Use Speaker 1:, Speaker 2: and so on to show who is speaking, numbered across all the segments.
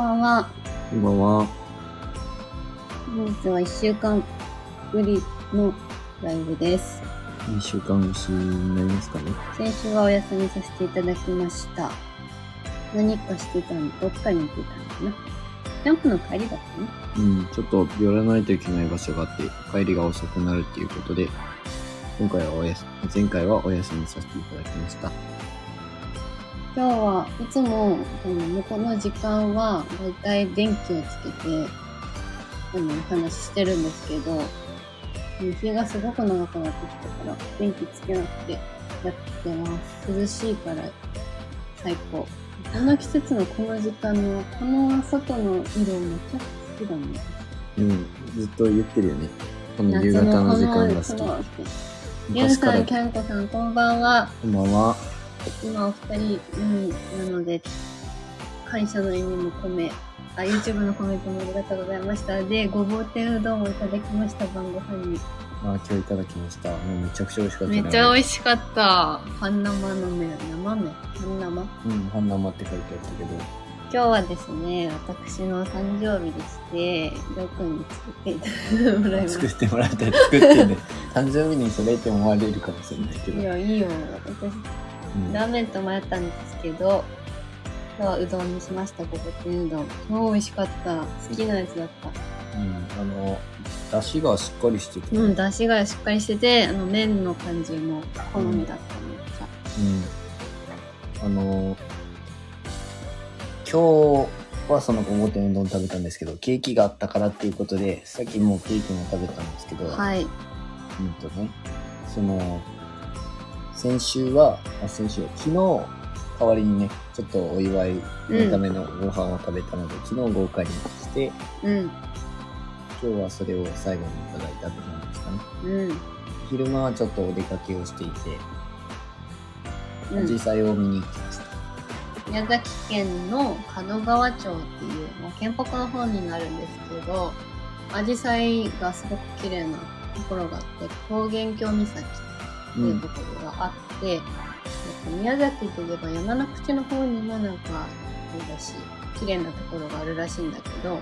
Speaker 1: ばんは。
Speaker 2: こんばんは。
Speaker 1: 本日は1週間ぶりのライブです。
Speaker 2: 2週間越しになりますかね。
Speaker 1: 先週はお休みさせていただきました。何かしてたの？どっかに行ってたのかな？キャンプの帰りだったね。
Speaker 2: うん、ちょっと寄らないといけない場所があって、帰りが遅くなるっていうことで、今回はおやす、前回はお休みさせていただきました。
Speaker 1: 今日はいつも、この向こうの時間は、だいたい電気をつけて、あの、お話ししてるんですけど、日がすごく長くなってきたから、電気つけなくてやってます。涼しいから最高。この季節のこの時間の、この外の色めっちゃ好きだね。
Speaker 2: うん、ずっと言ってるよね。この夕方の時間が好き。
Speaker 1: リュウ
Speaker 2: 昔から
Speaker 1: さん、キャンコさん、こんばんは。
Speaker 2: こんばんは。
Speaker 1: 今お二人うんなので、感謝の意味も込め、あ、YouTube のコメントもありがとうございました。で、ごぼう天うどんをいただきました、晩ご飯に。
Speaker 2: あ、今日いただきました。もうめちゃくちゃ美味しかった
Speaker 1: めっちゃ美
Speaker 2: い
Speaker 1: 味しかった。半生の麺、生麺、半生？
Speaker 2: うん、半生って書いてあったけど、
Speaker 1: 今日はですね、私の誕生日でして、りょうくんに作っていただいてもらいまし
Speaker 2: 作ってもらいたい。作ってね。誕生日にそれって思われるかもしれないけ
Speaker 1: た。
Speaker 2: ど。
Speaker 1: いや、いいよ。私、
Speaker 2: うん
Speaker 1: ラーメンと迷ったんですけど、今日はうどんにしました、ごぼう天うどん。超美味しかった。好きなやつだった。
Speaker 2: うん、あの、出汁がしっかりしてて、
Speaker 1: うん、出汁がしっかりしてて、あの、麺の感じも好みだっためっちゃ。
Speaker 2: うん。あの、今日はそのご天うどん食べたんですけど、ケーキがあったからっていうことで、さっきもうケーキも食べたんですけど、
Speaker 1: はい。
Speaker 2: うんとね、その、先週は、あ先週、昨日、代わりにね、ちょっとお祝いのためのご飯を食べたので、昨日豪華にして、
Speaker 1: うん、
Speaker 2: 今日はそれを最後にいただいたって感じですかね。
Speaker 1: うん、
Speaker 2: 昼間はちょっとお出かけをしていて、
Speaker 1: うん。
Speaker 2: 実際を見に行きました。
Speaker 1: 宮崎県の門川町っていう、まあ、県北の方になるんですけど、アジサイがすごく綺麗なところがあって、高原峡岬っていうところがあって、えっと宮崎といえば山の口の方にもなんか、そうだし、綺麗なところがあるらしいんだけど、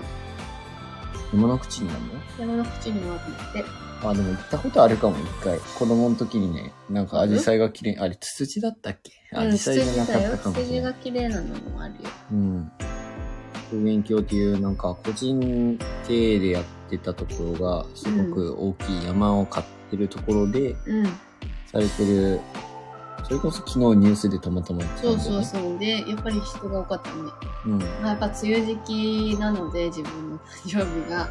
Speaker 2: 山の口にあるの？
Speaker 1: 山の口にもあって、
Speaker 2: あ、でも行ったことあるかも、一回。子供の時にね、なんかアジサイが綺麗、あれ、ツツジだったっけ？ア
Speaker 1: うん、
Speaker 2: ジサイじゃなか。ったかもしれない。
Speaker 1: 綺麗なのもあるよ。
Speaker 2: うん。高原橋っていう、なんか個人経営でやってたところが、すごく大きい山を買ってるところで、
Speaker 1: うん。
Speaker 2: されてる、それこそ昨日ニュースでたまたま言ってた
Speaker 1: そう。そうそう。で、やっぱり人が多かったね。
Speaker 2: うん。
Speaker 1: まあ、やっぱ梅雨時期なので、自分の誕生日が。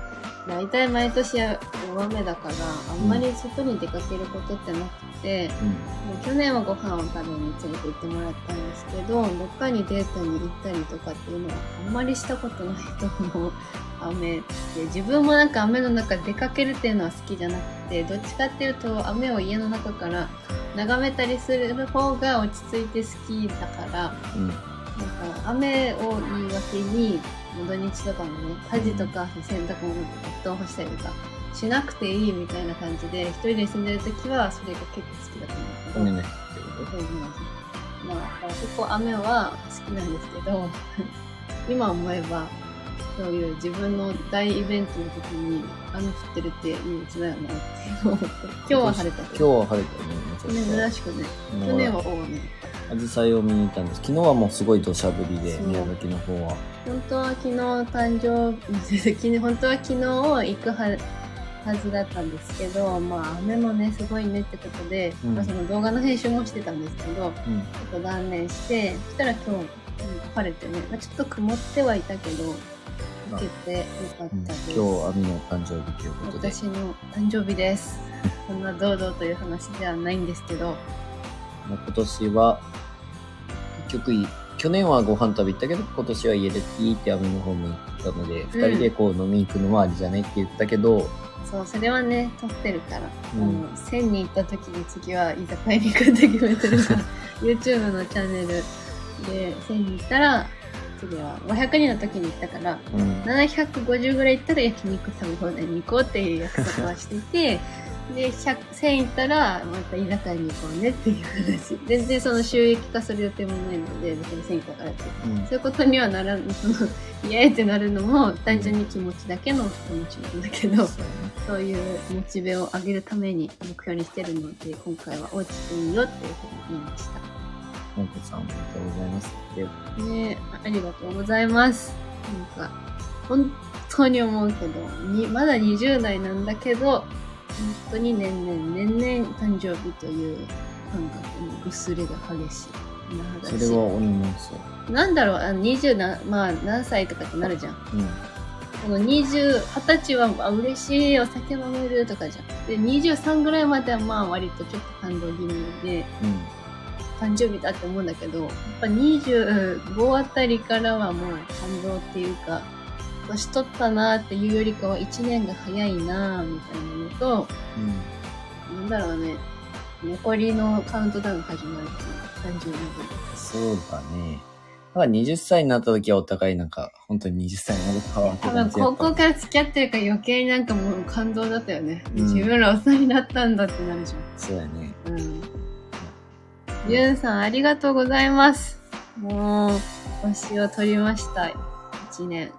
Speaker 1: 大体毎年大雨だから、あんまり外に出かけることってなくて、もう去年はご飯を食べに連れて行ってもらったんですけど、どっかにデートに行ったりとかっていうのはあんまりしたことないと思う。雨って。自分もなんか雨の中出かけるっていうのは好きじゃなくて、どっちかっていうと雨を家の中から眺めたりする方が落ち着いて好きだから、
Speaker 2: うん。
Speaker 1: なんか雨を言い訳に土日とかもね。家事とか洗濯物とか布団干したりとかしなくていいみたいな感じで一人で住んでる時はそれが結構好きだったんだけど、うなんまあ結構雨は好きなんですけど 今思えばそういう自分の大イベントの時に雨降ってるって憂鬱だよなって思って今日は晴れた
Speaker 2: 今日は晴れたよね、
Speaker 1: 珍しくね。去年は大雨
Speaker 2: アジサイを見に行ったんです。昨日はもうすごい土砂降りで、宮崎の方は。
Speaker 1: 本当は昨日誕生日昨日本当は昨日行くははずだったんですけどまあ雨もねすごいねってことで、
Speaker 2: うん。
Speaker 1: まあ、その動画の編集もしてたんですけど
Speaker 2: うん。
Speaker 1: ちょっと断念してそしたら今日、うん晴れてね、まあ、ちょっと曇ってはいたけど行けてよかっ
Speaker 2: うん
Speaker 1: たです、
Speaker 2: 今日、アミの誕生日ということで。
Speaker 1: 私の誕生日です。そんな堂々という話ではないんですけど。
Speaker 2: まあ今年は、結局い、去年はご飯食べ行ったけど、今年は家でピーって網の方に行ったので、二、人でこう飲み行くのもありじゃないって言ったけど、
Speaker 1: そうそれはね撮ってるから、
Speaker 2: うん。
Speaker 1: あの1000に行った時に次は居酒屋に行くって決めてるから。YouTube のチャンネルで1000に行ったら次は500人の時に行ったから
Speaker 2: うん。
Speaker 1: 750ぐらい行ったら焼肉食べ放題に行こうっていう約束はしていて で、100 1000いったら、また居酒屋に行こうねっていう話。全然その収益化する予定もないので、別に1000いったからって。
Speaker 2: うん
Speaker 1: そういうことにはならん、その、イエーってなるのも、単純に気持ちだけの気持ちなんだけど、
Speaker 2: そうやね
Speaker 1: そういうモチベを上げるために目標にしてるので、今回は落ちていいよっていうふうに言いました。
Speaker 2: のんこさん、ありがとうございます。で、
Speaker 1: ねありがとうございます。なんか、本当に思うけど、にまだ20代なんだけど、本当に年々、年々誕生日という感覚の薄れが激しい。な
Speaker 2: それは俺もそう。
Speaker 1: なんだろう、あの20な、まあ何歳とかってなるじゃん。
Speaker 2: うん。
Speaker 1: この20、20歳はあ嬉しい、お酒飲めるとかじゃん。で、23ぐらいまではまあ割とちょっと感動気味で、
Speaker 2: うん。
Speaker 1: 誕生日だって思うんだけど、やっぱ25あたりからはもう感動っていうか、年取ったなっていうよりかは1年が早いなみたいなのと、
Speaker 2: うん。
Speaker 1: なんだろうね、残りのカウントダウンが始まるっていう感じ。
Speaker 2: そうだね。だから20歳になった時はお互いなんか、本当に20歳になるかはって
Speaker 1: 多分高校から付き合ってるから余計になんかもう感動だったよね。
Speaker 2: うん
Speaker 1: 自分ら大人になったんだってなるじ
Speaker 2: そうやね。
Speaker 1: ゃん。うん。ゆんさんありがとうございます。もう、星を取りました。1年。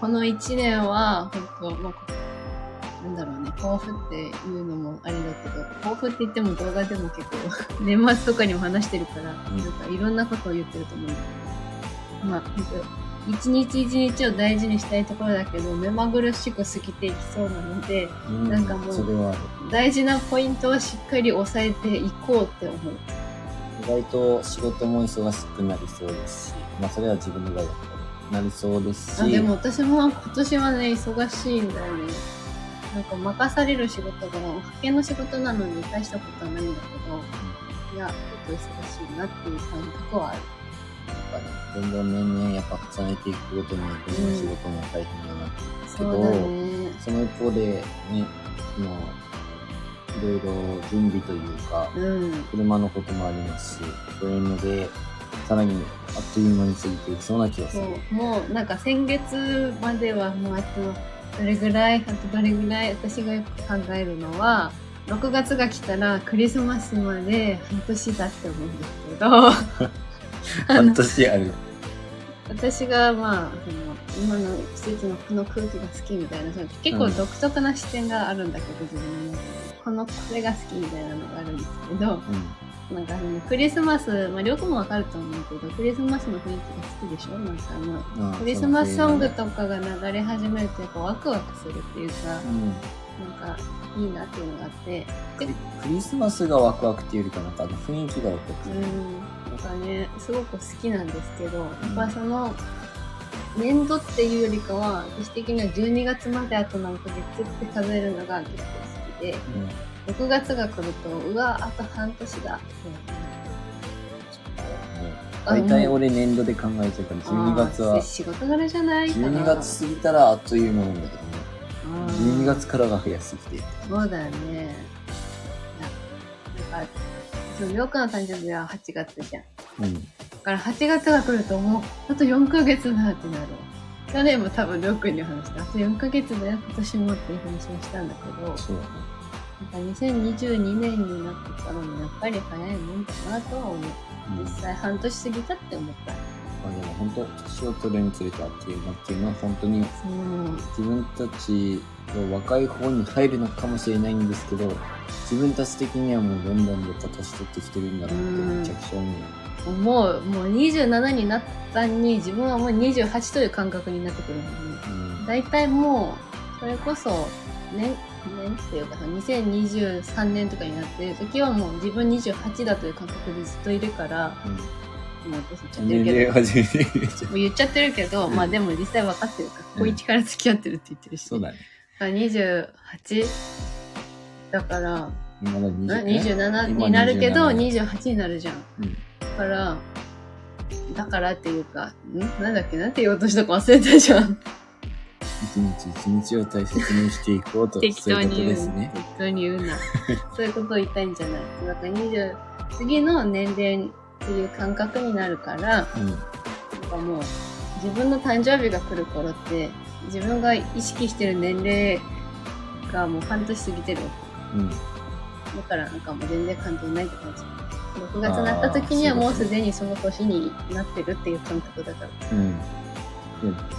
Speaker 1: この1年は、本当まあ、なんだろうね、抱負っていうのもあれだけど、抱負って言っても動画でも結構、年末とかにも話してるから、
Speaker 2: ん
Speaker 1: なんかいろんなことを言ってると思うんだけど、まあ、一日一日を大事にしたいところだけど、目まぐるしく過ぎていきそうなので、
Speaker 2: うん
Speaker 1: なんかもう。大事なポイントをしっかり押さえていこうって思う。
Speaker 2: 意外と仕事も忙しくなりそうですし、まあそれは自分の場合だとなりそうですし、
Speaker 1: あでも私も今年はね、忙しいんだよね。なんか任される仕事が、派遣の仕事なのに大したことはないんだけど、いや、ちょっと忙しいなっていう感覚はある。
Speaker 2: やっぱね、どんどん年々やっぱ重ねていくごとに、どんどん仕事も大変になっていくんですけど、
Speaker 1: そうだね。
Speaker 2: その一方でね、その、いろいろ準備というか、
Speaker 1: うん。
Speaker 2: 車のこともありますし、そういうので、さらにあっという間に過ぎていきそうな気がす
Speaker 1: そ
Speaker 2: る。
Speaker 1: う、もうなんか先月まではもうあとどれぐらい、あとどれぐらい私がよく考えるのは、6月が来たらクリスマスまで半年だって思うんですけど、
Speaker 2: 半年ある。
Speaker 1: 私がまあその今の季節のこの空気が好きみたいなその結構独特な視点があるんだけど、自分の中でこのこれが好きみたいなのがあるんですけど
Speaker 2: うん。
Speaker 1: なんかあのクリスマスまありょうくんもわかると思うけどクリスマスの雰囲気が好きでしょ？なんかあの
Speaker 2: まあ
Speaker 1: クリスマスソングとかが流れ始めるとやっぱワクワクするっていうか
Speaker 2: うん。
Speaker 1: なんかいいなっていうのがあって
Speaker 2: クリクリスマスがワクワクっていうよりかなんかあの雰囲気がワクワクする。
Speaker 1: うんかねすごく好きなんですけどやっぱその年度っていうよりかは私的には12月まであと何ヶ月って数えるのが結構好きで
Speaker 2: うん。
Speaker 1: 6月が来るとうわあと半年だ。ってあ
Speaker 2: 大体俺年度で考えちゃうから、12月は。
Speaker 1: 仕事柄じゃないかな。
Speaker 2: 12月過ぎたらあっという間なんだけどね。
Speaker 1: あー。
Speaker 2: 12月からが早すぎて。
Speaker 1: そうだよね。いやなんかそのりょうくんの誕生日は8月じゃん。
Speaker 2: うん。
Speaker 1: だから8月が来るともうあと4ヶ月だってなる去年も多分りょうくんに話した。あと4ヶ月だよ今年もっていう話をしたんだけど。
Speaker 2: そうだね。
Speaker 1: なんか2022年になってからもやっぱり早いもんだなとは思う。
Speaker 2: うん。
Speaker 1: 実際半年過ぎたって思った。
Speaker 2: まあでも本当、年を取るにつれてあっという間っていうのは本当に自分たちの若い方に入るのかもしれないんですけど、自分たち的にはもうどんどんやっぱ年取ってきてるんだなってめちゃくちゃ思う。
Speaker 1: 思うもう27になったに自分はもう28という感覚になってくるのに
Speaker 2: うん。
Speaker 1: 大体もうそれこそ年年っていうかさ2023年とかになってる時はもう自分28だという感覚でずっといるからもう私言っちゃってるけどもう言っちゃってるけど、
Speaker 2: うん
Speaker 1: まあでも実際分かってるから、
Speaker 2: うん
Speaker 1: 高一から付き合ってるって言ってるし。
Speaker 2: そうだね。
Speaker 1: だから 28? だから、
Speaker 2: 今の
Speaker 1: な
Speaker 2: 20
Speaker 1: 27
Speaker 2: 今
Speaker 1: になるけど、
Speaker 2: 27
Speaker 1: 28になるじゃん。
Speaker 2: うん
Speaker 1: だから、だからっていうか、ん？なんだっけ？なんて言おうとしたか忘れたじゃん。
Speaker 2: 一日一日を大切にしていこうと、
Speaker 1: 適当に言う
Speaker 2: ですね。
Speaker 1: 適当に言うな。そういうことを言いたいんじゃない。だから20、次の年齢っていう感覚になるから、
Speaker 2: うん。
Speaker 1: なんかもう自分の誕生日が来る頃って自分が意識してる年齢がもう半年過ぎてるわ
Speaker 2: うん。
Speaker 1: だからなんかもう全然関係ないって感じ。6月になった時にはもうすでにその年になってるっていう感覚だから。
Speaker 2: うん。で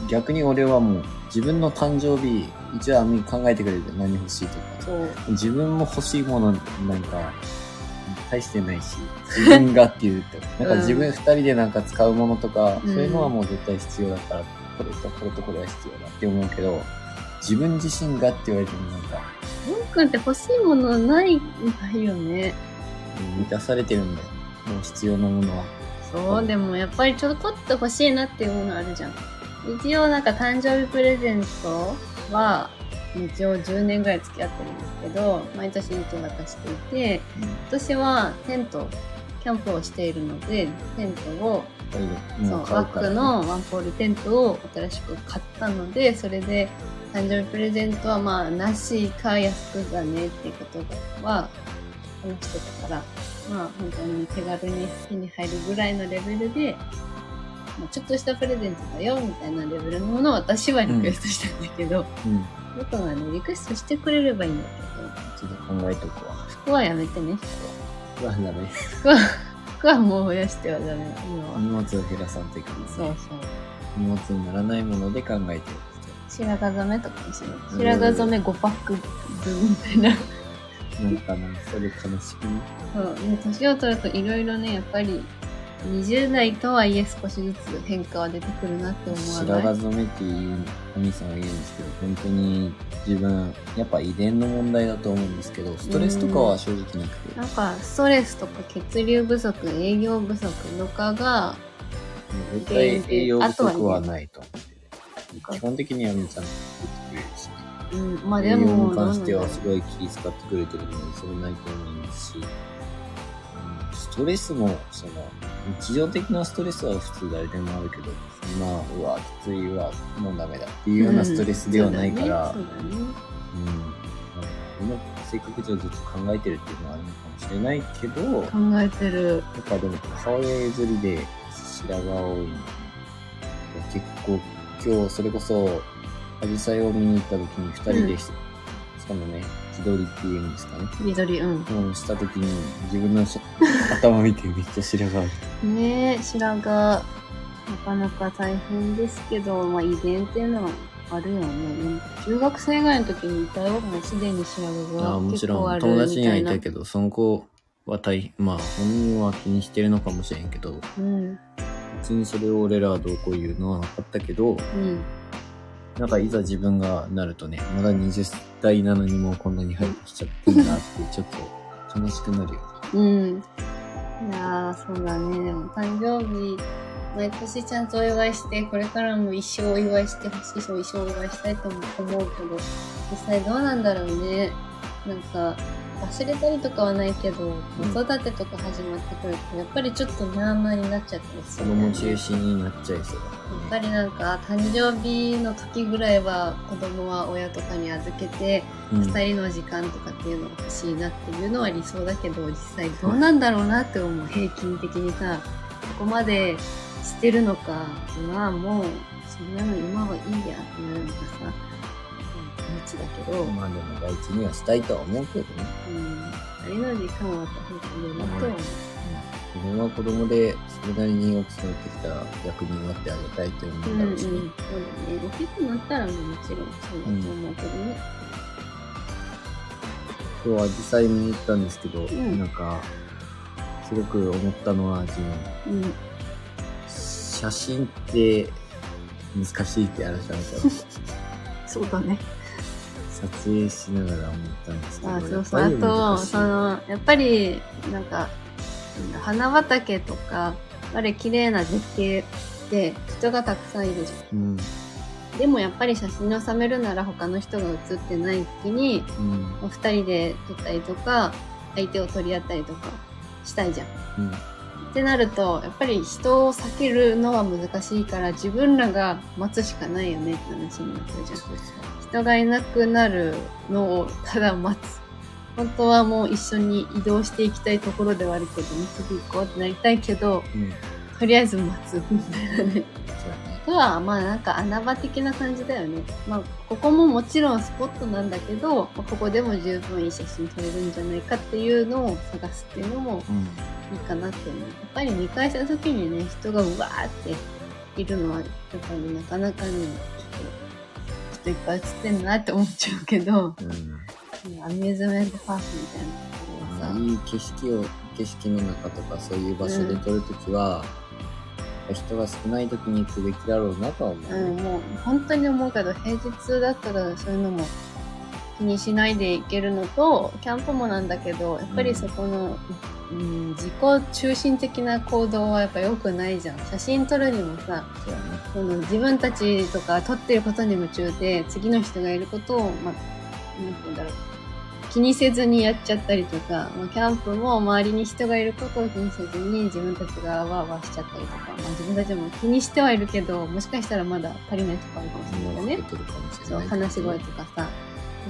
Speaker 2: 逆に俺はもう自分の誕生日、一応あみ考えてくれる何欲しいとか。自分も欲しいものなんか、大してないし、自分がっていうと、なんか自分二人でなんか使うものとか、
Speaker 1: うん
Speaker 2: そういうのはもう絶対必要だから、これとこれとこれは必要だって思うけど、自分自身がって言われてもなんか、
Speaker 1: 文くんって欲しいものないんだよね。
Speaker 2: 満たされてるんだよ。もう必要なものは。
Speaker 1: そう、でもやっぱりちょこっと欲しいなっていうものあるじゃん。一応なんか誕生日プレゼントは、一応10年ぐらい付き合ってるんですけど、毎年一応渡していて、今年はテント、キャンプをしているので、テントを、そう、ワックのワンポールテントを新しく買ったので、それで誕生日プレゼントはまあ、なしか安くだねってことは話してたから、まあ本当に手軽に手に入るぐらいのレベルで、まあ、ちょっとしたプレゼントだよみたいなレベルのものを私はリクエストしたんだけど、
Speaker 2: うん。
Speaker 1: 僕はね、リクエストしてくれればいいんだけど、
Speaker 2: ちょっと考えとくわ。
Speaker 1: 服はやめてね。
Speaker 2: うわ、ダメ。
Speaker 1: 服は、服はもう増やしてはダメ。
Speaker 2: 荷物を減らさんといけない。
Speaker 1: そうそう。
Speaker 2: 荷物にならないもので考えてる
Speaker 1: 白髪染めとかもしれない。白髪染め5パック分みたいな。
Speaker 2: なんかな、それ悲しくね。
Speaker 1: そう。ね、年を取るといろいろね、やっぱり、20代とはいえ少しずつ変化は出てくるなって思
Speaker 2: 白
Speaker 1: わない。
Speaker 2: 髪染めっていう、お兄さんは言うんですけど、本当に自分、やっぱ遺伝の問題だと思うんですけど、ストレスとかは正直なく。て、
Speaker 1: なんか、ストレスとか血流不足、営業不足とかが、
Speaker 2: 絶対栄養不足はないと思って。基本的にはみちゃんと言ってくれるし、
Speaker 1: うん、まあ
Speaker 2: 栄養
Speaker 1: でも、
Speaker 2: に関してはすごい気遣ってくれてるので、それないと思いますし、うんストレスも、その、日常的なストレスは普通誰でもあるけど、そんな、うわ、きついわ、もうダメだっていうようなストレスではないから、
Speaker 1: そうだね。
Speaker 2: うん。今、性格上ずっと考えてるっていうのはあるのかもしれないけど、
Speaker 1: 考えてる。
Speaker 2: っぱでも母親譲りで白髪多いの。結構、今日それこそ、アジサイを見に行った時に二人でし、しかもね、自撮りっていうんですかね。
Speaker 1: 緑、うん。
Speaker 2: うん、した時に自分のし 頭見てめっちゃ白髪ある。
Speaker 1: ねえ、白髪、なかなか大変ですけど、まあ遺伝っていうのはあるよね。中学生ぐらいの時にいたよ。もうすでに白髪が
Speaker 2: あもちろん友達にはい
Speaker 1: た
Speaker 2: けど、その子は大変、まあ本人は気にしてるのかもしれんけど、
Speaker 1: うん。
Speaker 2: 別にそれを俺らはどうこう言うのはなかったけど、
Speaker 1: うん。
Speaker 2: なんかいざ自分がなるとね、まだ20代なのにもうこんなに入ってきちゃってるなって、ちょっと悲しくなるよね。
Speaker 1: うん。いやー、そうだね。でも誕生日、毎年ちゃんとお祝いして、これからも一生お祝いしてほしいし、一生お祝いしたいと思うけど、実際どうなんだろうね。なんか、忘れたりとかはないけど、子育てとか始まってくると、やっぱりちょっとなーなーになっちゃったりす
Speaker 2: 子
Speaker 1: る、ね。
Speaker 2: 供中心になっちゃいそう
Speaker 1: やっ
Speaker 2: だ
Speaker 1: ぱりなんか、誕生日の時ぐらいは子供は親とかに預けて、
Speaker 2: ね。
Speaker 1: 二人の時間とかっていうのが欲しいなっていうのは理想だけど実際どうなんだろうなって思う。平均的にさここまでしてるのかまあもうそんなの今はいいやってなるのかさ気持ちだけど、
Speaker 2: うん、まあでも第一にはしたいとは思うけどね。
Speaker 1: うん、二人の時間はあった方がいいなとは思う。
Speaker 2: 自分は子供でそれなりに大きくなってきたら役になってあげたいと思
Speaker 1: ううん、
Speaker 2: うんんだろうしね。
Speaker 1: そうだね。大きくなったらもちろんそうだと思うけどね。
Speaker 2: 今日は実際見に行ったんですけど、
Speaker 1: ん
Speaker 2: なんか、すごく思ったのは、自分、
Speaker 1: うん。
Speaker 2: 写真って難しいって話なんですよ。
Speaker 1: そうだね。
Speaker 2: 撮影しながら思ったんですけど。
Speaker 1: あそうそう。あと、その、やっぱり、なんか、花畑とか、あれ綺麗な絶景で人がたくさんいるじゃ
Speaker 2: うん。
Speaker 1: ん。でもやっぱり写真に収めるなら他の人が写ってない時に、
Speaker 2: うん。
Speaker 1: お二人で撮ったりとか、相手を取り合ったりとかしたいじゃん。
Speaker 2: うん。
Speaker 1: ってなると、やっぱり人を避けるのは難しいから自分らが待つしかないよねって話になってるじゃん。人がいなくなるのをただ待つ。本当はもう一緒に移動していきたいところではあるけど、次行こうってなりたいけど、
Speaker 2: うん。
Speaker 1: とりあえず待つみたいなね。
Speaker 2: そうだね。
Speaker 1: こはまあなんか穴場的な感じだよね。まあここももちろんスポットなんだけど、まあここでも十分いい写真撮れるんじゃないかっていうのを探すっていうのも
Speaker 2: うん。
Speaker 1: いいかなって思う。やっぱり見返した時にね、人がうわーっているのは、やっぱりなかなかね、人いっぱい写ってんなって思っちゃうけど、
Speaker 2: うん。
Speaker 1: アミューズメントパークみたいな
Speaker 2: いい景色を、景色の中とかそういう場所で撮るときは、やっぱ人が少ないときに行くべきだろうなとは思う、
Speaker 1: うん、もう本当に思うけど、平日だったらそういうのも気にしないでいけるのと、キャンプもなんだけど、やっぱりそこの、うん、自己中心的な行動はやっぱ良くないじゃん。写真撮るにもさ、
Speaker 2: そね。
Speaker 1: その自分たちとか撮ってることに夢中で、次の人がいることを、まあ、なんて言うんだろう。気にせずにやっちゃったりとか、まあ、キャンプも周りに人がいることを気にせずに自分たちがわーわーしちゃったりとか、まあ、自分たちも気にしてはいるけど、もしかしたらまだ足りないとこあるかもしれないよね。そう。話し声とかさ。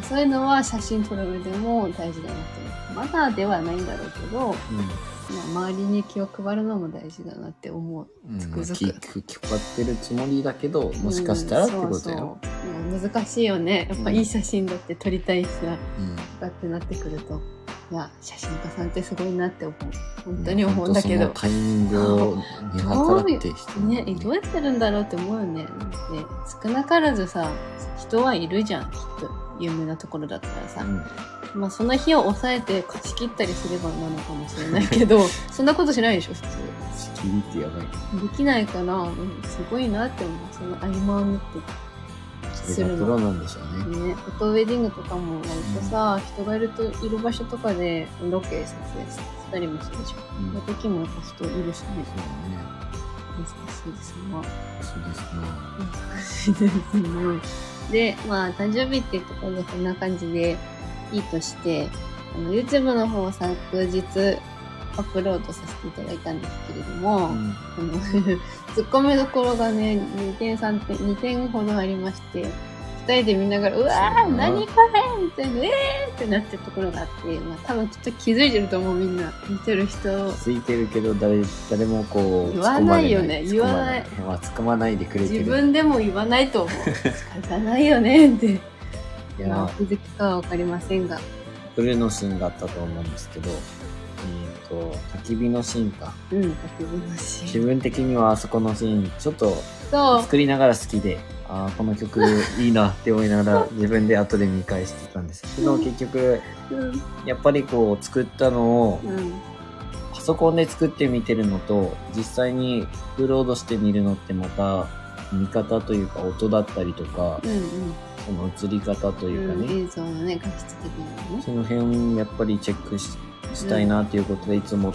Speaker 1: そういうのは写真撮る上でも大事だなって。まだではないんだろうけど、まあ、周りに気を配るのも大事だなって思う。
Speaker 2: うん。
Speaker 1: つくづく
Speaker 2: うん、気気配ってるつもりだけど、もしかしたらってことやろ。
Speaker 1: うんそうそう難しいよね。やっぱいい写真だって撮りたいしさ、
Speaker 2: うん。
Speaker 1: だってなってくると。いや、写真家さんってすごいなって思う。本当に思うんだけど
Speaker 2: タイミングを見計らってしてる
Speaker 1: ね、えどうやってるんだろうって思うよね。で少なからずさ、人はいるじゃん、きっと。有名なところだったらさ。
Speaker 2: うん。
Speaker 1: まあその日を抑えて貸し切ったりすればなのかもしれないけど、そんなことしないでしょ、普通。
Speaker 2: 仕切りってやばい。
Speaker 1: できないから、うんすごいなって思う。その合間を縫って
Speaker 2: それがプロなんでしょうね。
Speaker 1: ね、フォトウェディングとかも割とさ、人がいるといる場所とかでロケ撮影したりもするでしょ。
Speaker 2: うん
Speaker 1: その時もやっぱ人いるしね。
Speaker 2: そうだね。
Speaker 1: 難しいです
Speaker 2: ね。
Speaker 1: 難しいですね。で、まあ、誕生日っていうところでこんな感じでいいとして、あの YouTube の方を昨日アップロードさせていただいたんですけれども、
Speaker 2: うん
Speaker 1: この突っ込みどころがね、2点、3点、2点ほどありまして、二人で見ながら、うわー、何これみたいな、えーってなってるところがあって、まあ多分きっと気づいてると思う、みんな。見てる人。
Speaker 2: ついてるけど誰誰もこう
Speaker 1: 言わないよね言わない
Speaker 2: ままあ突っ込まないでくれてる
Speaker 1: 自分でも言わないと思う。仕方ないよねって。
Speaker 2: い
Speaker 1: まあ気づきかはわかりませんが。
Speaker 2: ブルーのシーンがあったと思うんですけどと焚き火のシーンか
Speaker 1: うん、焚き火のシーン。
Speaker 2: 自分的にはあそこのシーンちょっと。作りながら好きでああこの曲 いいなって思いながら自分で後で見返してたんですけど結局
Speaker 1: うん。
Speaker 2: やっぱりこう作ったのを
Speaker 1: うん。
Speaker 2: パソコンで作って見てるのと実際にアップロードして見るのってまた見方というか音だったりとか
Speaker 1: うん。
Speaker 2: その映り方というか
Speaker 1: うん。
Speaker 2: ね、
Speaker 1: 映像のね、画質的なね。
Speaker 2: その辺やっぱりチェックししたいなっていうことでいつも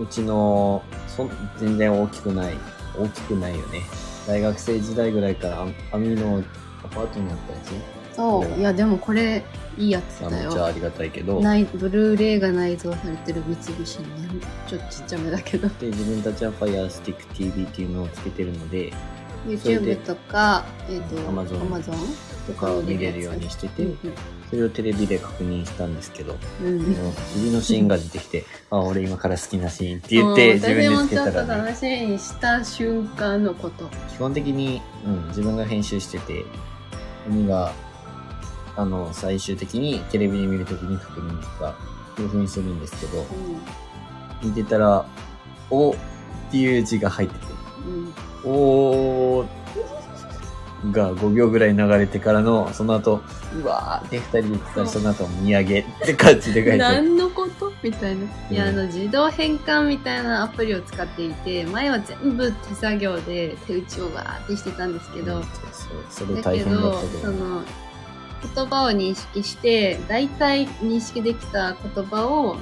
Speaker 2: うちのそ全然大きくない大きくないよね大学生時代ぐらいからアアミのアパートにあったやつ
Speaker 1: そう。いや、でもこれ、いいやつ
Speaker 2: あ
Speaker 1: だよ。
Speaker 2: めっちゃありがたいけど
Speaker 1: ないブルーレイが内蔵されてる三菱のね、ちょっとちっちゃめだけど。
Speaker 2: で自分たちは FirestickTV っていうのをつけてるので
Speaker 1: YouTube
Speaker 2: で
Speaker 1: とか、えっ、と、
Speaker 2: Amazon
Speaker 1: Amazon
Speaker 2: とかを見れるようにしてて
Speaker 1: うん
Speaker 2: それをテレビで確認したんですけど
Speaker 1: うん。
Speaker 2: 次のシーンが出てきて「あ俺今から好きなシーン」って言って自分でつけた
Speaker 1: 私もちょっと
Speaker 2: らね
Speaker 1: 楽しみにした瞬間のこと。
Speaker 2: 基本的に、うん、自分が編集してて鬼があの最終的にテレビで見るときに確認とかいうするんですけど見てたら「お」っていう字が入ってて
Speaker 1: うん。
Speaker 2: 「お」が5秒ぐらい流れてからのその後うわーって2人で言ってたらその後見上げって感じで書いてある。
Speaker 1: 何のこと？みたいな。いや、あ
Speaker 2: うん
Speaker 1: の、自動変換みたいなアプリを使っていて、前は全部手作業で手打ちをバーってしてたんですけど、
Speaker 2: それ
Speaker 1: だ
Speaker 2: 大変だ
Speaker 1: けど
Speaker 2: ったけど。
Speaker 1: その言葉を認識して大体認識できた言葉を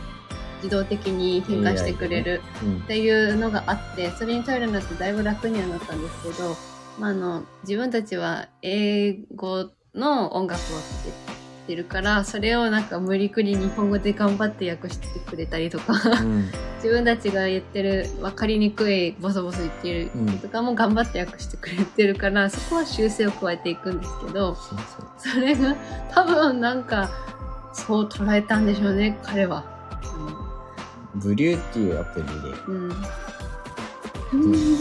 Speaker 1: 自動的に変換してくれる
Speaker 2: うん。
Speaker 1: っていうのがあってそれに頼るようになってだいぶ楽にはなったんですけど、まあ、あの自分たちは英語の音楽を聴いてるからそれをなんか無理くり日本語で頑張って訳してくれたりとか
Speaker 2: うん。
Speaker 1: 自分たちが言ってる分かりにくいボソボソ言ってる
Speaker 2: うん
Speaker 1: とかも頑張って訳してくれてるからそこは修正を加えていくんですけど
Speaker 2: そ
Speaker 1: れが多分なんかそう捉えたんでしょうね彼は。
Speaker 2: ブリューっていうアプリで
Speaker 1: うん、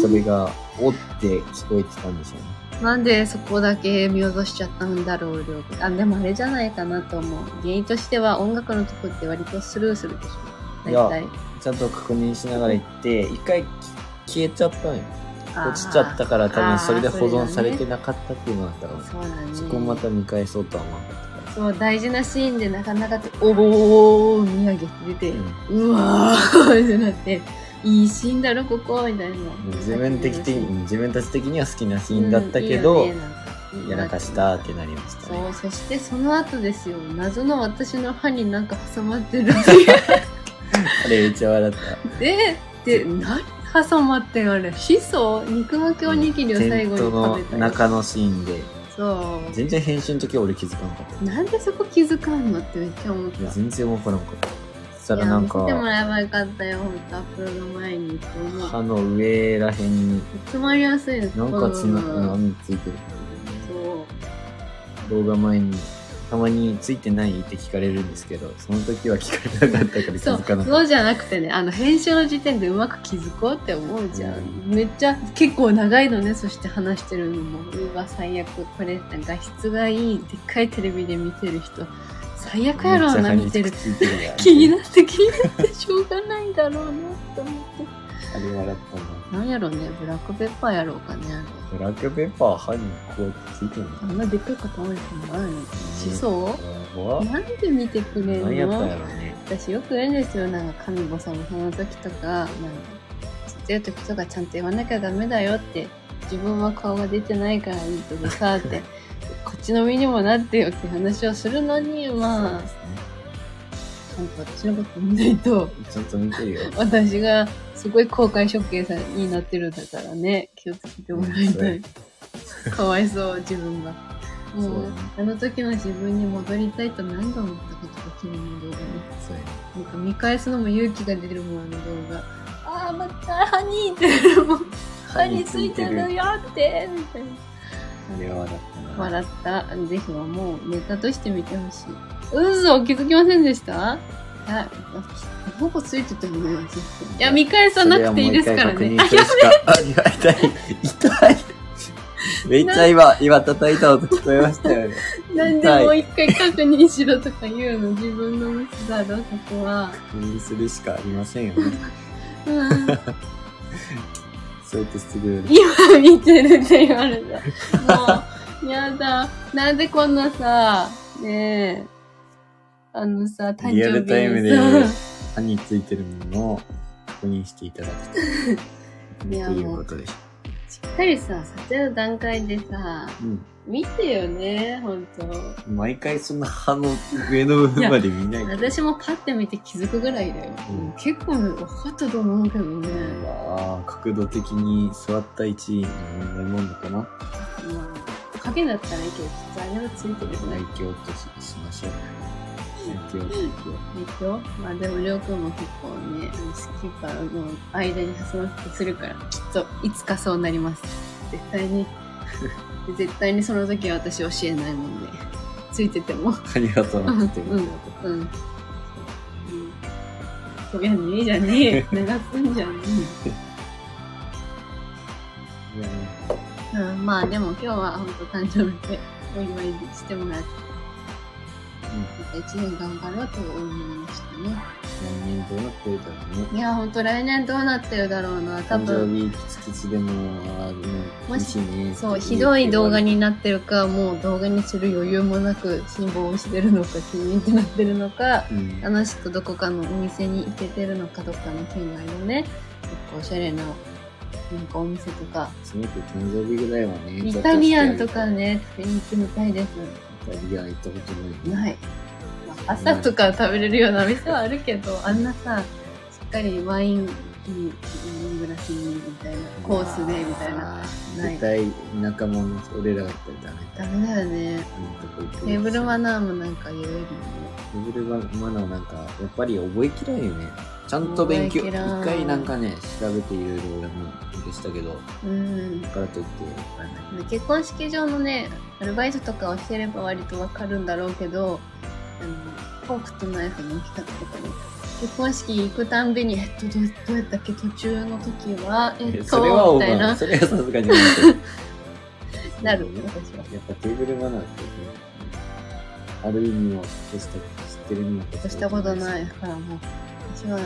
Speaker 2: それが、おって聞こえてたんでしょうね。
Speaker 1: なんでそこだけ見落としちゃったんだろう、りょうくんあ、でもあれじゃないかなと思う。原因としては音楽のとこって割とスルーするでしょ。大体。
Speaker 2: ちゃんと確認しながら行って、一回き消えちゃったのよ。落ちちゃったから多分それで保存されてなかったっていうのがあったから、
Speaker 1: そうだね。
Speaker 2: そこをまた見返そうとは思わなかった。
Speaker 1: そう、大事なシーンでなかなかおおー、見上げて出て、うわーってなって、いいシーンだろ、ここ、みたいな。
Speaker 2: 自分的自分たち的には好きなシ
Speaker 1: シ
Speaker 2: ーンだったけど、
Speaker 1: うんいい
Speaker 2: やらかしたってなりましたね。
Speaker 1: そう、そしてその後ですよ、謎の私の歯になんか挟まってるっていう。
Speaker 2: あれめっちゃ笑った。
Speaker 1: で、で、何挟まってんあれしそ肉巻きおにぎりを最後に食べたよ
Speaker 2: 中のシーンで、
Speaker 1: そ
Speaker 2: 全然編集の時は俺気づかなかった。
Speaker 1: う。なんでそこ気づかんのってめっちゃ思った。
Speaker 2: 全然わからんかった。そしたらなんか
Speaker 1: 見せてもらえばよかったよ、本当アップロード前に。
Speaker 2: 歯の上らへんに
Speaker 1: 詰まりやすいです
Speaker 2: なんかつな、
Speaker 1: うん
Speaker 2: 網ついてる。
Speaker 1: そう。
Speaker 2: 動画前にたまについてないって聞かれるんですけど、その時は聞かれなかったから気
Speaker 1: そう
Speaker 2: づかなかっ
Speaker 1: そうじゃなくてねあの編集の時点でうまく気づこうって思うじゃん、
Speaker 2: うん
Speaker 1: めっちゃ結構長いのねそして話してるのもうわ最悪これ画質がいいでっかいテレビで見てる人最
Speaker 2: た。
Speaker 1: 悪やろうな見てる。気になって気になってしょうがないだろうなと思って。
Speaker 2: あれ笑ったな。
Speaker 1: なんやろうねブラックペッパーやろうかね
Speaker 2: ブラックペッパー歯にこうやってついてるの？
Speaker 1: あんなでっかい塊じゃないのしそなんで見てくれ
Speaker 2: 何やったん
Speaker 1: んの
Speaker 2: やろうね。
Speaker 1: 私よく言うんですよ。なんか神保さんもその時とかなんかちっちゃい時とかちゃんと言わなきゃダメだよって自分は顔が出てないからいいけどさってこっちの身にもなってよって話をするのにまあ
Speaker 2: ね。
Speaker 1: ちゃんと私のこと見ないと
Speaker 2: ちゃんと見てるよ。
Speaker 1: 私がすごい公開処刑さになってるんだからね気をつけてもらいたいかわいそう自分がもう
Speaker 2: そうだね
Speaker 1: あの時の自分に戻りたいと何度思ったことか昨日の動画ね
Speaker 2: そうやね。
Speaker 1: なんか見返すのも勇気が出るもん、あの動画。ああ、また、ハニーって、もう、歯についてるよって、みたいな。
Speaker 2: あれは笑ったな。
Speaker 1: 笑った。ぜひはもうネタとして見てほしい。うそ気づきませんでした？あ、ほぼついてたよね、ずっといや、見返さなくていいですからね。
Speaker 2: あ、いや痛い。痛い。めっちゃ今、今叩いた音聞こえましたよね。
Speaker 1: なんでもう一回確認しろとか言うの、自分のミスだろ、そこは。
Speaker 2: 確認するしかありませんよね。
Speaker 1: うん
Speaker 2: そうやってすぐ。
Speaker 1: 今見てるって言われた。もう、やだ。なんでこんなさ、ねえ、あのさ、誕生日に
Speaker 2: リアルタイムで
Speaker 1: さ
Speaker 2: 歯についてるものを確認していただくと。
Speaker 1: いや
Speaker 2: ということでしょ。
Speaker 1: しっかりさ、撮影の段階でさ、
Speaker 2: うん。
Speaker 1: 見てよね、ほんと。
Speaker 2: 毎回そんな歯の上の部分まで見ないと。
Speaker 1: 私もパッて見て気づくぐらいだよ。
Speaker 2: うん
Speaker 1: 結構分かったと思うけどね。
Speaker 2: ああ、角度的に座った位置の問題もあるのかな
Speaker 1: まあ、影だったらいいけど、きっとあれはついてるね。
Speaker 2: 鏡とししましょう。内鏡、内鏡。
Speaker 1: えっと、まあでも、りょうくんも結構ね、あのスキッパーの間に挟まってするから、きっといつかそうなります。絶対に。絶対にその時は私教えないもんで。ついてても。
Speaker 2: ありがとうなって
Speaker 1: うん。うん。うん。そうやねえじゃねえ。流すんじゃねえ。うん、まあでも今日は本当誕生日でお祝いしてもらって、また一年頑張ろうと思いましたね。
Speaker 2: 来年どうなってるだろうね。
Speaker 1: いや、本当来年どうなってるだろうな。多
Speaker 2: 誕
Speaker 1: 分、
Speaker 2: 生日キツキツでも、あの、
Speaker 1: もし
Speaker 2: ね。
Speaker 1: そう、ひどい動画になってるか、もう動画にする余裕もなく辛抱をしてるのか、気にってなってるのか、
Speaker 2: うん。
Speaker 1: あの人どこかのお店に行けてるのかどっかの県外のね、結構おしゃれな、なんかお店とか、
Speaker 2: せめて誕生日ぐらいはね。
Speaker 1: イタリアンとかね、食べに行ってみたいです。
Speaker 2: イタリアン行ったことない。
Speaker 1: ない。まあパスタとか食べれるような店はあるけど、あんなさ、しっかりワインな、コースでみたいな。
Speaker 2: 絶対仲間の俺らが行ったらダメ。
Speaker 1: ダメだよね。テーブルマ
Speaker 2: ナ
Speaker 1: ナーもなんか言えるよね。
Speaker 2: テーブルマナーなんか、やっぱり覚えきらんよね。ちゃんと勉強、一回なんかね、調べていろいろ俺も勉強したけど、
Speaker 1: うん。
Speaker 2: だからといってわか。
Speaker 1: 結婚式場のね、アルバイトとかをしてれば割とわかるんだろうけど、あの、フォークとナイフの置き方とかね、結婚式行くたんびに、えっと、どうどうやったっけ途中の時は、えっと、
Speaker 2: それは。
Speaker 1: みたいな、
Speaker 2: それはさすがにな
Speaker 1: る、
Speaker 2: や
Speaker 1: 私は。
Speaker 2: っぱテーブルマナーってね、ある意味をちょっとした知ってるにも
Speaker 1: としたことないからもう、私はね、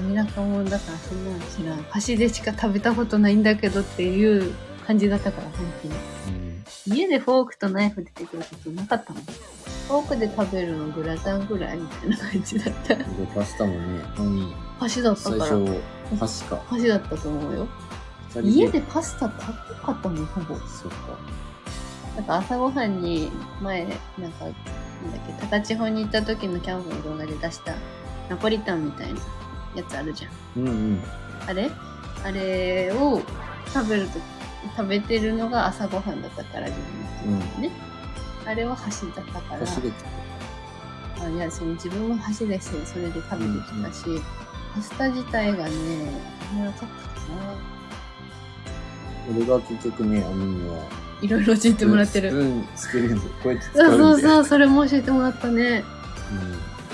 Speaker 1: うん、田舎者だからそん。なの知らん。箸でしか食べたことないん。だけどっていう感じだったから、本当に。
Speaker 2: うん。
Speaker 1: 家でフォークとナイフ出てくることなかったもん。フォークで食べるのグラタンぐらいみたいな感じだった。
Speaker 2: で、パスタもね、何
Speaker 1: 箸だった
Speaker 2: 最
Speaker 1: から。
Speaker 2: 初、箸か。
Speaker 1: 箸だったと思うよ。
Speaker 2: 二人
Speaker 1: 家でパスタ食べなかったもん、ほぼ。
Speaker 2: そっか。
Speaker 1: なんか朝ごはんに前、なんか、なんだっけ、高千穂に行った時のキャンプの動画で出したナポリタンみたいなやつあるじゃん。
Speaker 2: うんうん。
Speaker 1: あれ？あれを食べると、食べてるのが朝ごはんだったから、自分の時ね。あれは箸だったから。
Speaker 2: 箸で
Speaker 1: あいや、その自分も箸ですよ。それで食べてきたし、パスタ自体がね、あんまなかったかな。
Speaker 2: 俺が結局ね、あのには、
Speaker 1: いろいろ教えてもらってる。
Speaker 2: スプーン作るんで、こうやって使
Speaker 1: そう
Speaker 2: うんで。
Speaker 1: そうそう、それも教えてもらったね。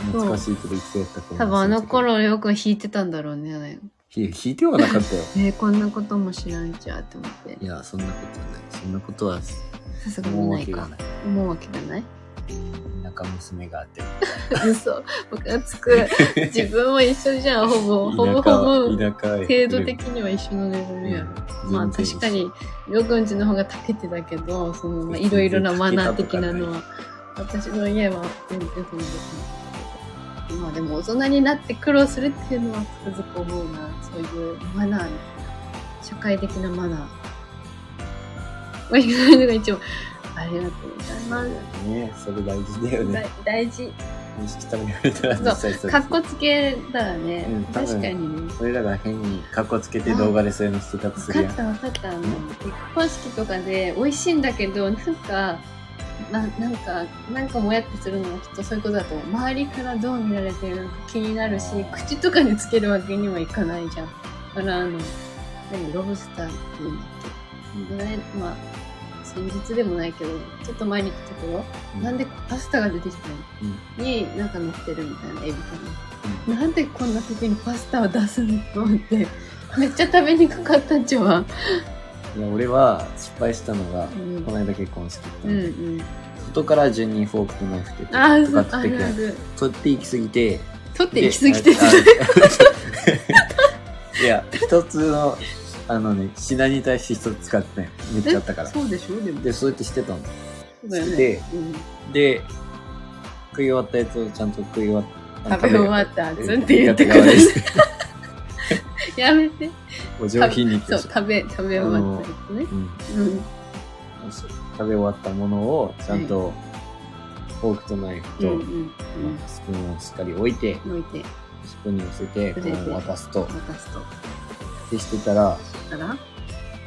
Speaker 2: うん。懐かしいけど、いつやったかも
Speaker 1: 多分あの。頃よく弾いてたんだろうね。
Speaker 2: いや、弾いてはなかったよ。
Speaker 1: えー、こんなことも知らんじゃって思って。
Speaker 2: いや、そんなことはない。そんなことは
Speaker 1: さすがにないか。思うわけがない
Speaker 2: 田舎娘があって。
Speaker 1: 嘘。ムカつく。自分も一緒じゃん、ほぼ。ほぼほぼ。程度的には一緒のレベルやろ。
Speaker 2: うん
Speaker 1: まあ確かに、りょうくんちの方が長けてたけど、その、まあいろいろなマナー的なのは、私の家は全然そのできないけど。まあでも大人になって苦労するっていうのはつくづく思うな。そういうマナー、社会的なマナー。おいしくないのが一応、ありがとうございます。
Speaker 2: ねそれ大事だよね。
Speaker 1: 大大事。
Speaker 2: 認識食べられたら実際それ
Speaker 1: かっこつけだらね、
Speaker 2: うん多分
Speaker 1: 確かにね。
Speaker 2: 俺らが変にカッコつけて動画でそういうのしてたとするやん。
Speaker 1: 分かった分かった。あの、結婚式とかで美味しいんだけど、なんか、ななんか、なんかもやってするのもきっとそういうことだと思う。周りからどう見られてるのか気になるし口とかにつけるわけにはいかないじゃん。だから、あの、何、ロブスターって言うんだっけ？ね、まあ、先日でもないけど、ちょっと前に来たけど、なんでパスタが出てきた
Speaker 2: うん
Speaker 1: のに、なんか乗ってるみたいなエビかな。なんでこんな時にパスタを出すの？と思って、めっちゃ食べにくかったんちゃうわ。
Speaker 2: いや俺は失敗したのが、
Speaker 1: うん
Speaker 2: この間結婚式行った
Speaker 1: うん
Speaker 2: の、
Speaker 1: うん。
Speaker 2: 外から順にフォークとナイフって
Speaker 1: ああ、そう、あ
Speaker 2: 使ってくる。取っていきすぎて
Speaker 1: 取って行き過ぎて
Speaker 2: いや一つのあのね品に対して一つ使ってないめっちゃあったから
Speaker 1: そうでしょ？でも。
Speaker 2: でそうやってしてたの
Speaker 1: そうだよね。
Speaker 2: で
Speaker 1: うん
Speaker 2: で食い終わったやつをちゃんと食い終わった
Speaker 1: 食べ終わった後って言ってください。やめて。
Speaker 2: お上品に
Speaker 1: そう、食べ、食べ終わったやつね。
Speaker 2: うん
Speaker 1: うん。
Speaker 2: 食べ終わったものをちゃんとフォークとナイフと、
Speaker 1: うんうん
Speaker 2: スプーンをしっかり置いて
Speaker 1: うん。置いて、
Speaker 2: スプーンに乗せてこう渡すと
Speaker 1: 渡すと。
Speaker 2: でしてたら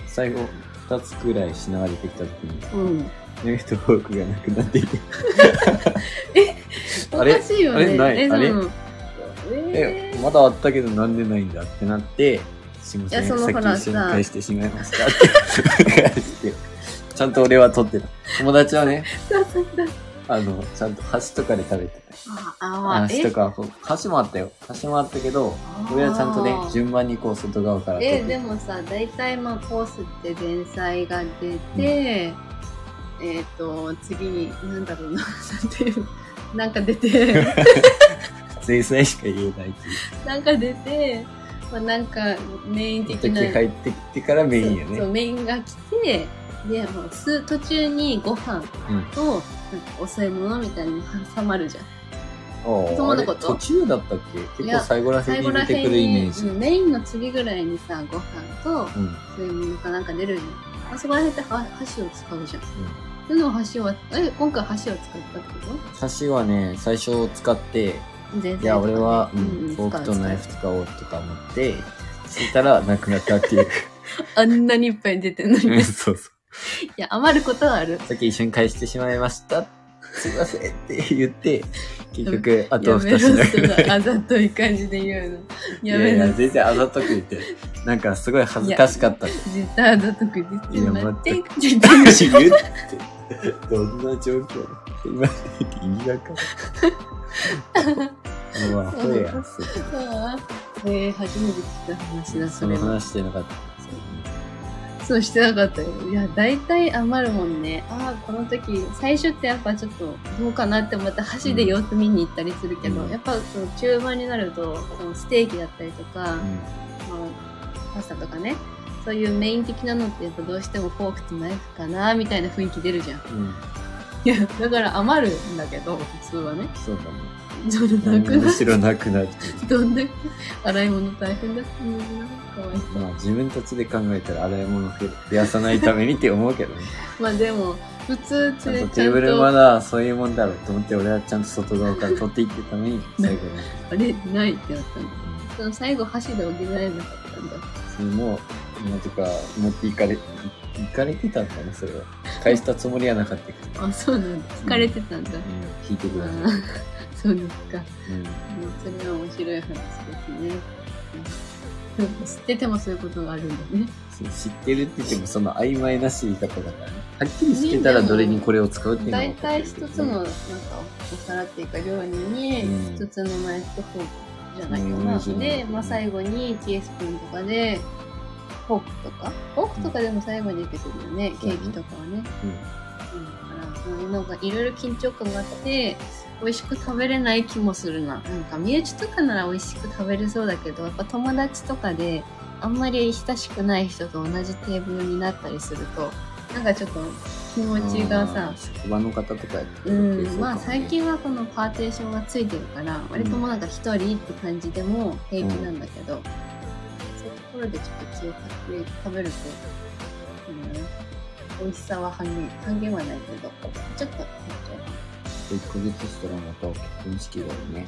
Speaker 2: 最後2つくらい品が出てきた時に
Speaker 1: う。ん。
Speaker 2: ナイフとフォークがなくなっていて。
Speaker 1: お
Speaker 2: あれ？
Speaker 1: かしいよね。
Speaker 2: あれ？ない？
Speaker 1: え
Speaker 2: あれ？
Speaker 1: うん
Speaker 2: え
Speaker 1: え、
Speaker 2: まだあったけどなんでないんだってなって、すいません、さっき一緒に返してしまいましたって。返して、ちゃんと俺は取ってた。友達はね、あの、ちゃんと箸とかで食べて
Speaker 1: あ
Speaker 2: 箸とか、箸もあったよ。箸もあったけど、俺はちゃんとね、順番にこう外側から
Speaker 1: え
Speaker 2: て
Speaker 1: でもさ大体まあコースって前菜が出て、えっ、と次になんだろうな なんていうなんか出て
Speaker 2: 前菜しか言えないっていう。
Speaker 1: なんか出て、まあ、なんかメイン的
Speaker 2: 時
Speaker 1: な
Speaker 2: 帰ってきてからメインや
Speaker 1: そうそう
Speaker 2: ね。
Speaker 1: メインが来てでもうす途中にご飯
Speaker 2: うん。
Speaker 1: となんかお添え物みたいに挟まるじゃんそんなこと？
Speaker 2: 途中だったっけ？結構最後らへんに出てくるイメージ。
Speaker 1: うんメインの次ぐらいにさご飯と
Speaker 2: うん。
Speaker 1: そういうものかなんか出るじゃん。あそこら辺っては箸を使うじゃん。その箸は、え、今回箸を使ったってこ
Speaker 2: 箸はね、最初使って、
Speaker 1: と全
Speaker 2: いや、俺は、うん
Speaker 1: うん
Speaker 2: フォークとナイフ
Speaker 1: 使
Speaker 2: おうとか思って、そしたらなくなったっていう。
Speaker 1: あんなにいっぱい出てるのに。
Speaker 2: うん
Speaker 1: い
Speaker 2: そうそう。
Speaker 1: や、余ることはある。
Speaker 2: さっき一緒に返してしまいました。すいませんって言って、結局、あと
Speaker 1: やめろ、
Speaker 2: 二品
Speaker 1: そのあざとい感じで言うの。
Speaker 2: いやいや、
Speaker 1: やめろ。
Speaker 2: 全然あざとく言って、なんかすごい恥ずかしかった。
Speaker 1: 絶対あざとく言って
Speaker 2: いや
Speaker 1: 待って言って
Speaker 2: 言って、どんな状況今、意味がか うわ、ほや。そ
Speaker 1: えー、初めて聞いた話だ、
Speaker 2: そ
Speaker 1: れは。
Speaker 2: 話してなかった。
Speaker 1: そうしてなかったよ。いや、大体余るもんね。ああ、この時、最初ってやっぱちょっとどうかなって思って箸で様子見に行ったりするけど、
Speaker 2: うん
Speaker 1: やっぱその中盤になると、そのステーキだったりとか、まあ、パスタとかね、そういうメイン的なのってやっぱどうしてもフォークとナイフかな、みたいな雰囲気出るじゃん。
Speaker 2: うん。うん。
Speaker 1: いや、だから余るんだけど、普通はね。
Speaker 2: そうだね。
Speaker 1: それなくな
Speaker 2: ろなくなって。
Speaker 1: どんだけ洗い物大変だったのにな。かわいそう。
Speaker 2: まあ自分たちで考えたら洗い物増やさないためにって思うけどね。
Speaker 1: まあでも、普通
Speaker 2: ちゃんとテーブルマナーそういうもんだろうと思って俺はちゃんと外側から取っていってために最後に。
Speaker 1: あれないってなったんだ。その最後箸で補えなかったんだ。
Speaker 2: それも、なぜか持っていかれ、い行かれてたんだね、それは。返したつもりはなかったけど。
Speaker 1: あ、そうなんだ。疲れてたんだ。
Speaker 2: うん、聞いてください。
Speaker 1: そうですか。
Speaker 2: うん
Speaker 1: うんそれは面白い話ですね。うん知っててもそういうことがあるんだね。
Speaker 2: 知ってるって言ってもその曖昧な知り方だからね。はっきり知ってたらどれにこれを使うっていうのは
Speaker 1: 大体一つの、なんか、お皿っていうか料理に
Speaker 2: うん、
Speaker 1: 一つのナイフとフォークじゃないか
Speaker 2: うん
Speaker 1: な。
Speaker 2: そう
Speaker 1: で、まあ最後にティースプーンとかで、フォークとかフォークとかでも最後に出てくるよね。ケーキとかはね。
Speaker 2: うん
Speaker 1: うん、だからそういうのがいろいろ緊張感があって美味しく食べれない気もするな。なんか身内とかなら美味しく食べれそうだけどやっぱ友達とかであんまり親しくない人と同じテーブルになったりするとなんかちょっと気持ちがさ
Speaker 2: 職場の方とかやって
Speaker 1: うん、まあ最
Speaker 2: は
Speaker 1: 近はこのパーテーションがついてるから割ともうなんか一人って感じでも平気なんだけど、そういうところでちょっと気を張って食べると、うん、美味しさは半減半減はないけどちょっと減っちゃう
Speaker 2: 1ヶ月したらまた結婚式だよね。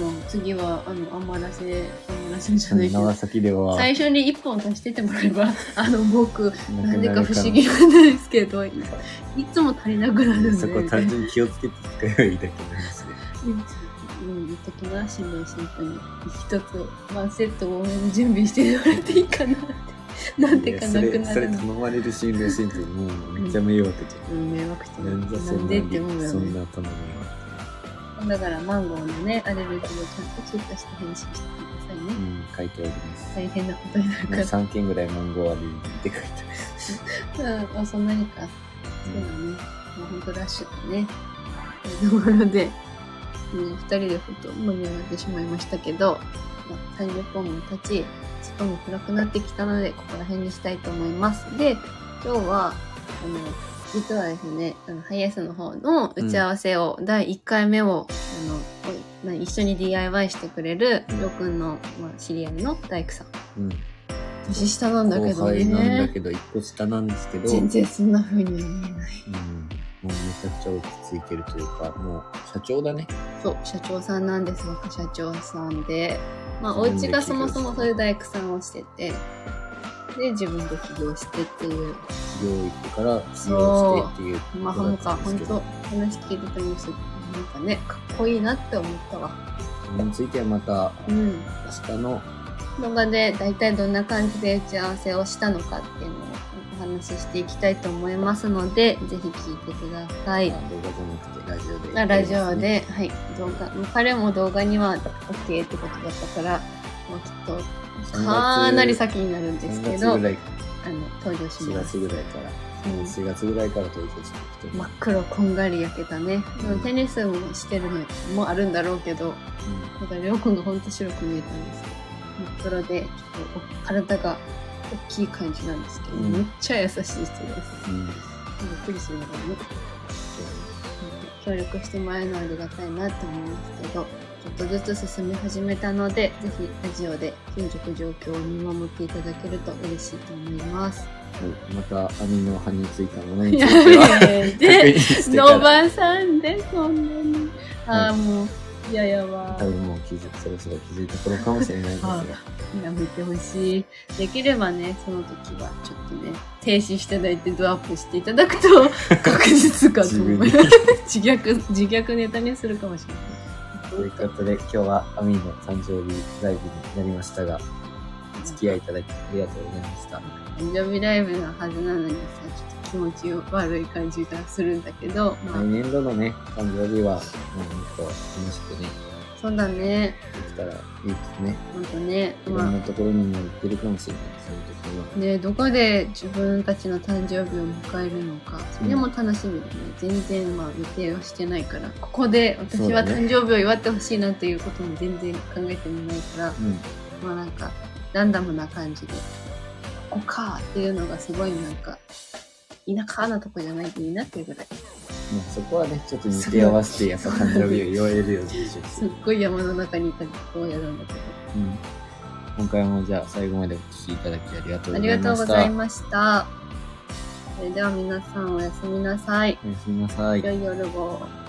Speaker 1: もう次はあの余らせ余らせじゃないけど
Speaker 2: 長崎では、
Speaker 1: 最初に一本足しててもらえばあの僕
Speaker 2: な
Speaker 1: なんでか不思
Speaker 2: な
Speaker 1: 議なんですけどいいつも足りなくなるんで
Speaker 2: そこ単純に気をつけて使えばいいだけの話で。
Speaker 1: うん、言っときな、新郎新婦に。一つ、ワンセット多めに準備してもらっていいかなって。なんてかなく
Speaker 2: いやそれ。頼まれる新郎新婦にもうめっちゃ迷惑じゃん。
Speaker 1: うん、迷惑してる。
Speaker 2: なんだそ
Speaker 1: なん
Speaker 2: んな
Speaker 1: でって思うよ
Speaker 2: そん
Speaker 1: ね。
Speaker 2: な頼み
Speaker 1: だから、マンゴーのね、アレルギーをちゃんと追加して返信してくださいね。
Speaker 2: は。うん、書いております。
Speaker 1: 大変なことになるから。
Speaker 2: 3件ぐらいマンゴーアレルギーって書いてある。
Speaker 1: うん、あそんなにか。そうだね。もうほんとラッシュだね。というところで、うん、二人でほんと盛り上がってしまいましたけど、まあ、30分も経ち、外も暗くなってきたので、ここら辺にしたいと思います。で、今日は、あの、実はですね、ハイエースの方の打ち合わせを、第1回目を、あの、一緒に DIY してくれる、
Speaker 2: うん
Speaker 1: りょうくんの、まあ、知り合いの大工さん。
Speaker 2: うん。
Speaker 1: 年下なんだけど
Speaker 2: 後輩なんだ
Speaker 1: ね。
Speaker 2: けど、1個下なんですけど、
Speaker 1: 全然そんな風には見えない。
Speaker 2: うん、もうめちゃくちゃ落ち着いてるというか、もう社長だね。
Speaker 1: そう、社長さんなんです、若社長さんで。まあ、お家がそもそもそういう大工さんをしてて、で、自分で起業してっていう。
Speaker 2: 起業行ってから起業してっていう
Speaker 1: まあ、
Speaker 2: だ
Speaker 1: なんか、本当話聞いててもす、なんかね、かっこいいなって思ったわ。
Speaker 2: それについてはまた
Speaker 1: うん。
Speaker 2: 明日の
Speaker 1: 動画で大体どんな感じで打ち合わせをしたのかっていうのをお話ししていきたいと思いますので、ぜひ聞いてください。
Speaker 2: 動画じゃなくてラジオで、
Speaker 1: あラジオで、はい、動画、彼も動画には OK ってことだったから、まあ、きっと、
Speaker 2: 3月
Speaker 1: かなり先になるんですけ
Speaker 2: 3
Speaker 1: ど、あの登場し
Speaker 2: 4
Speaker 1: ます。
Speaker 2: 月ぐらいから、
Speaker 1: うん。
Speaker 2: 4月ぐらいから登場してきて、
Speaker 1: 真っ黒こんがり焼けたね。
Speaker 2: うん。
Speaker 1: テニスもしてるのもあるんだろうけど、だからりょうくんがほんと白く見えたんです真っ黒で、ちょっとお体が大きい感じなんですけど、
Speaker 2: うん
Speaker 1: めっちゃ優しい人です。
Speaker 2: うんうん
Speaker 1: びっくりするのがね。協力してもらえるのはありがたいなって思いますけど、ちょっとずつ進み始めたので、ぜひラジオで進捗状況を見守っていただけると嬉しいと思います。
Speaker 2: はい、また網の葉についたもの については
Speaker 1: めて
Speaker 2: 確認してから
Speaker 1: ノバさんで、そんなに。ああ、もう、いややわ
Speaker 2: 多。分もう気づそろそろ気づいた頃かもしれないですが、
Speaker 1: やめてほしい。できればね、その時はちょっとね、停止していただいてドアップしていただくと確実かと思います。自虐、自虐ネタにするかもしれない。
Speaker 2: ということで今日はアミの誕生日ライブになりましたがお付き合いいただきありがとうございました
Speaker 1: 誕生日ライブのはずなのにさ、ちょっと気持ち悪い感じがするんだけど、まあ
Speaker 2: 来、年度のね誕生日はもうほんと楽しくね
Speaker 1: そうだね。
Speaker 2: できたらいいですね。
Speaker 1: ほんとね。
Speaker 2: いろんなところにも行ってるかもしれない、そういうところは。
Speaker 1: ねどこで自分たちの誕生日を迎えるのか、それも楽しみだね。全然まあ予定はしてないから、ここで私は誕生日を祝ってほしいなっていうことも全然考えてもないから、
Speaker 2: うん。
Speaker 1: まあなんか、ランダムな感じで、ここかっていうのがすごいなんか、田舎なとこじゃないといいなっていうぐらい、
Speaker 2: まあ、そこはね、ちょっと日程合わせて、やっぱ誕生日を言われるようにしよう
Speaker 1: すっごい山の中にいたこうやるんだけど。
Speaker 2: うん。今回もじゃあ最後までお聞きいただきありがとう
Speaker 1: あ
Speaker 2: ございました。
Speaker 1: りがとうございました。それでは皆さんおやすみなさい。
Speaker 2: おやすみなさい
Speaker 1: 良。い夜を。